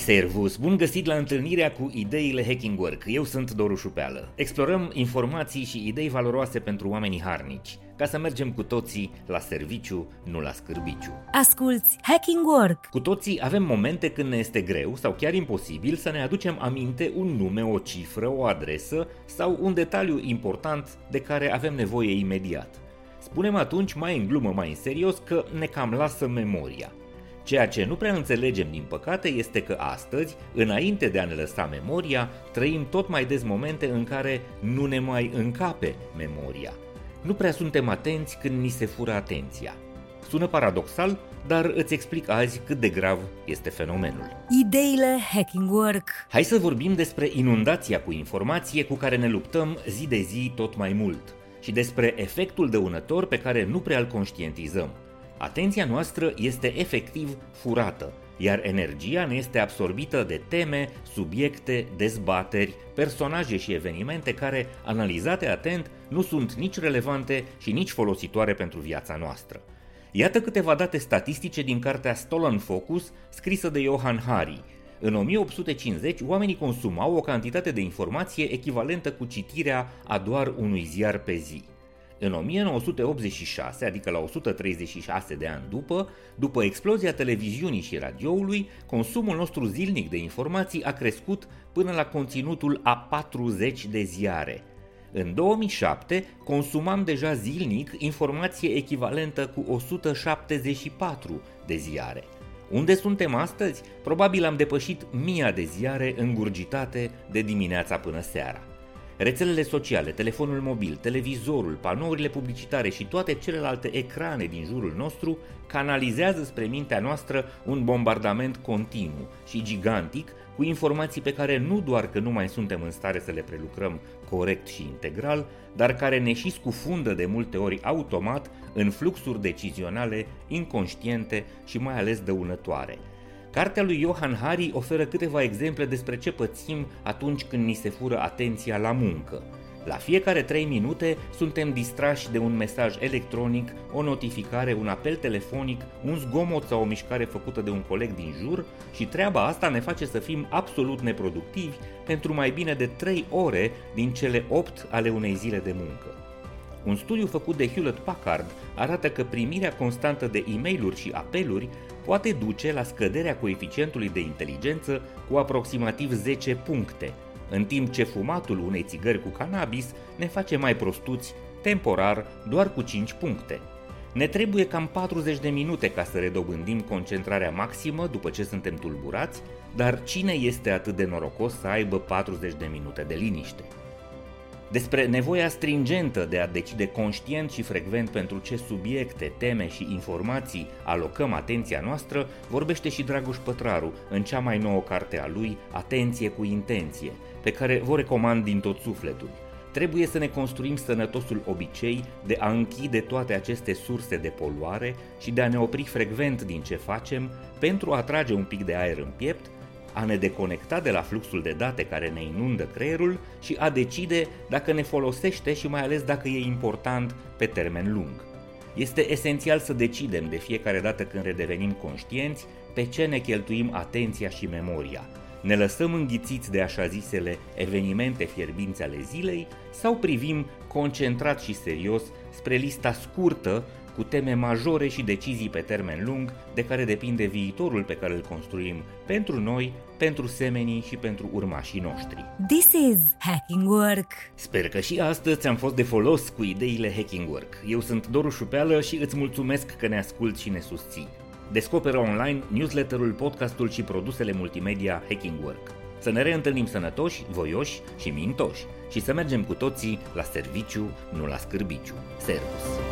Servus! Bun găsit la întâlnirea cu ideile Hacking Work. Eu sunt Doru Șupeală. Explorăm informații și idei valoroase pentru oamenii harnici, ca să mergem cu toții la serviciu, nu la scârbiciu. Asculți Hacking Work! Cu toții avem momente când ne este greu sau chiar imposibil să ne aducem aminte un nume, o cifră, o adresă sau un detaliu important de care avem nevoie imediat. Spunem atunci, mai în glumă, mai în serios, că ne cam lasă memoria – Ceea ce nu prea înțelegem, din păcate, este că astăzi, înainte de a ne lăsa memoria, trăim tot mai des momente în care nu ne mai încape memoria. Nu prea suntem atenți când ni se fură atenția. Sună paradoxal, dar îți explic azi cât de grav este fenomenul. Ideile Hacking Work Hai să vorbim despre inundația cu informație cu care ne luptăm zi de zi tot mai mult și despre efectul dăunător pe care nu prea îl conștientizăm – Atenția noastră este efectiv furată, iar energia ne este absorbită de teme, subiecte, dezbateri, personaje și evenimente care, analizate atent, nu sunt nici relevante și nici folositoare pentru viața noastră. Iată câteva date statistice din cartea Stolen Focus, scrisă de Johan Hari. În 1850, oamenii consumau o cantitate de informație echivalentă cu citirea a doar unui ziar pe zi. În 1986, adică la 136 de ani după, după explozia televiziunii și radioului, consumul nostru zilnic de informații a crescut până la conținutul a 40 de ziare. În 2007 consumam deja zilnic informație echivalentă cu 174 de ziare. Unde suntem astăzi? Probabil am depășit mia de ziare îngurgitate de dimineața până seara. Rețelele sociale, telefonul mobil, televizorul, panourile publicitare și toate celelalte ecrane din jurul nostru canalizează spre mintea noastră un bombardament continuu și gigantic cu informații pe care nu doar că nu mai suntem în stare să le prelucrăm corect și integral, dar care ne și scufundă de multe ori automat în fluxuri decizionale inconștiente și mai ales dăunătoare – Cartea lui Johan Hari oferă câteva exemple despre ce pățim atunci când ni se fură atenția la muncă. La fiecare 3 minute suntem distrași de un mesaj electronic, o notificare, un apel telefonic, un zgomot sau o mișcare făcută de un coleg din jur și treaba asta ne face să fim absolut neproductivi pentru mai bine de 3 ore din cele 8 ale unei zile de muncă. Un studiu făcut de Hewlett Packard arată că primirea constantă de e mail și apeluri poate duce la scăderea coeficientului de inteligență cu aproximativ 10 puncte, în timp ce fumatul unei țigări cu cannabis ne face mai prostuți, temporar, doar cu 5 puncte. Ne trebuie cam 40 de minute ca să redobândim concentrarea maximă după ce suntem tulburați, dar cine este atât de norocos să aibă 40 de minute de liniște? Despre nevoia stringentă de a decide conștient și frecvent pentru ce subiecte, teme și informații alocăm atenția noastră, vorbește și Dragoș Pătraru în cea mai nouă carte a lui, Atenție cu intenție, pe care vă recomand din tot sufletul. Trebuie să ne construim sănătosul obicei de a închide toate aceste surse de poluare și de a ne opri frecvent din ce facem pentru a trage un pic de aer în piept a ne deconecta de la fluxul de date care ne inundă creierul și a decide dacă ne folosește și mai ales dacă e important pe termen lung. Este esențial să decidem de fiecare dată când redevenim conștienți pe ce ne cheltuim atenția și memoria. Ne lăsăm înghițiți de așa zisele evenimente fierbinți ale zilei sau privim concentrat și serios spre lista scurtă cu teme majore și decizii pe termen lung, de care depinde viitorul pe care îl construim pentru noi, pentru semenii și pentru urmașii noștri. This is Hacking Work! Sper că și astăzi am fost de folos cu ideile Hacking Work. Eu sunt Doru Șupeală și îți mulțumesc că ne asculti și ne susții. Descoperă online newsletterul, podcastul și produsele multimedia Hacking Work. Să ne reîntâlnim sănătoși, voioși și mintoși și să mergem cu toții la serviciu, nu la scârbiciu. Servus!